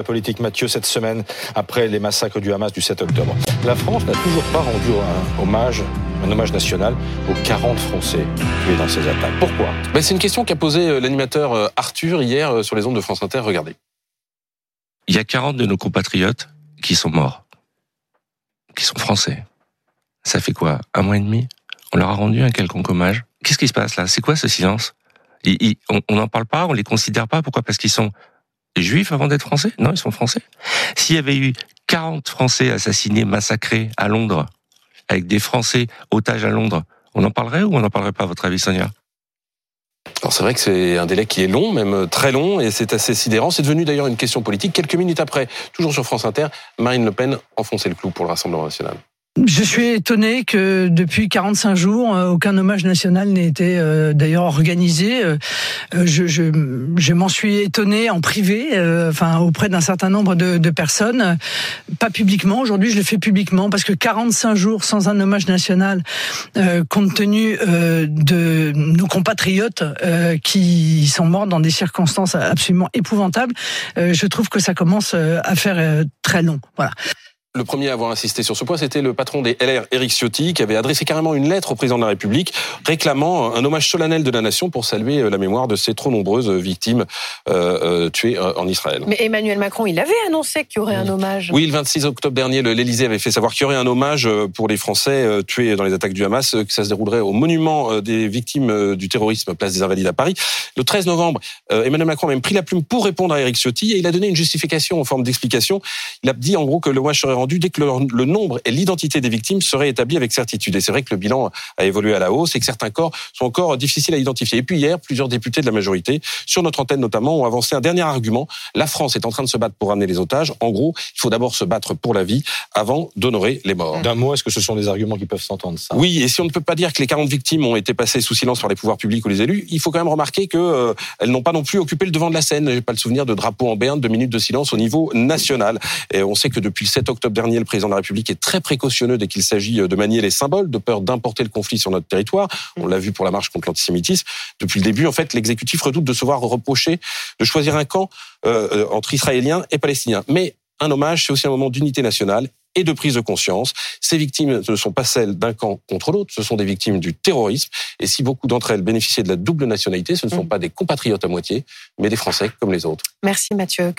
La politique Mathieu cette semaine après les massacres du Hamas du 7 octobre. La France n'a toujours pas rendu un hommage, un hommage national aux 40 Français tués dans ces attaques. Pourquoi? Ben, C'est une question qu'a posée euh, l'animateur euh, Arthur hier euh, sur les ondes de France Inter. Regardez. Il y a 40 de nos compatriotes qui sont morts, qui sont français. Ça fait quoi? Un mois et demi? On leur a rendu un quelconque hommage? Qu'est-ce qui se passe là? C'est quoi ce silence? On n'en parle pas, on les considère pas? Pourquoi? Parce qu'ils sont juifs avant d'être français? Non, ils sont français. S'il y avait eu 40 Français assassinés, massacrés à Londres, avec des Français otages à Londres, on en parlerait ou on n'en parlerait pas, à votre avis, Sonia? Alors c'est vrai que c'est un délai qui est long, même très long, et c'est assez sidérant. C'est devenu d'ailleurs une question politique. Quelques minutes après, toujours sur France Inter, Marine Le Pen enfonçait le clou pour le Rassemblement national. Je suis étonné que depuis 45 jours, euh, aucun hommage national n'ait été euh, d'ailleurs organisé. Euh, je, je, je m'en suis étonné en privé, enfin auprès d'un certain nombre de, de, personnes, pas publiquement. Aujourd'hui, je le fais publiquement parce que 45 jours sans un hommage national, compte tenu de nos compatriotes qui sont morts dans des circonstances absolument épouvantables, je trouve que ça commence à faire très long. Voilà. Le premier à avoir insisté sur ce point, c'était le patron des LR, Éric Ciotti, qui avait adressé carrément une lettre au président de la République réclamant un hommage solennel de la nation pour saluer euh, la mémoire de ces trop nombreuses victimes euh, euh tuées euh, en Israël. Mais Emmanuel Macron, il avait annoncé qu'il y aurait un hommage. Oui, le 26 octobre dernier, l'Élysée avait fait savoir qu'il y aurait un hommage pour les Français tués dans les attaques du Hamas, que ça se déroulerait au monument des victimes du terrorisme, place des Invalides à Paris. Le 13 novembre, Emmanuel Macron a même pris la plume pour répondre à Éric Ciotti et il a donné une justification en forme d'explication. Il a dit en gros que l'hommage serait dès que le, nombre et l'identité des victimes seraient établis avec certitude. Et c'est vrai que le bilan a évolué à la hausse et que certains corps sont encore difficiles à identifier. Et puis hier, plusieurs députés de la majorité, sur notre antenne notamment, ont avancé un dernier argument. La France est en train de se battre pour ramener les otages. En gros, il faut d'abord se battre pour la vie avant d'honorer les morts. D'un mot, est-ce que ce sont des arguments qui peuvent s'entendre ça? Oui, et si on ne peut pas dire que les 40 victimes ont été passées sous silence par les pouvoirs publics ou les élus, il faut quand même remarquer qu'elles euh, n'ont pas non plus occupé le devant de la scène. J'ai pas le souvenir de drapeaux en berne, de minutes de silence au niveau national. Et on sait que depuis le 7 octobre dernier, le président de la République est très précautionneux dès qu'il s'agit euh, de manier les symboles, de peur d'importer le conflit sur notre territoire. On l'a vu pour la marche contre l'antisémitisme. Depuis le début, en fait, l'exécutif redoute de se voir reprocher de choisir un camp euh, euh, entre Israéliens et Palestiniens. Mais un hommage, c'est aussi un moment d'unité nationale et de prise de conscience. Ces victimes ne sont pas celles d'un camp contre l'autre, ce sont des victimes du terrorisme. Et si beaucoup d'entre elles bénéficiaient de la double nationalité, ce ne sont mm. pas des compatriotes à moitié, mais des Français comme les autres. Merci Mathieu.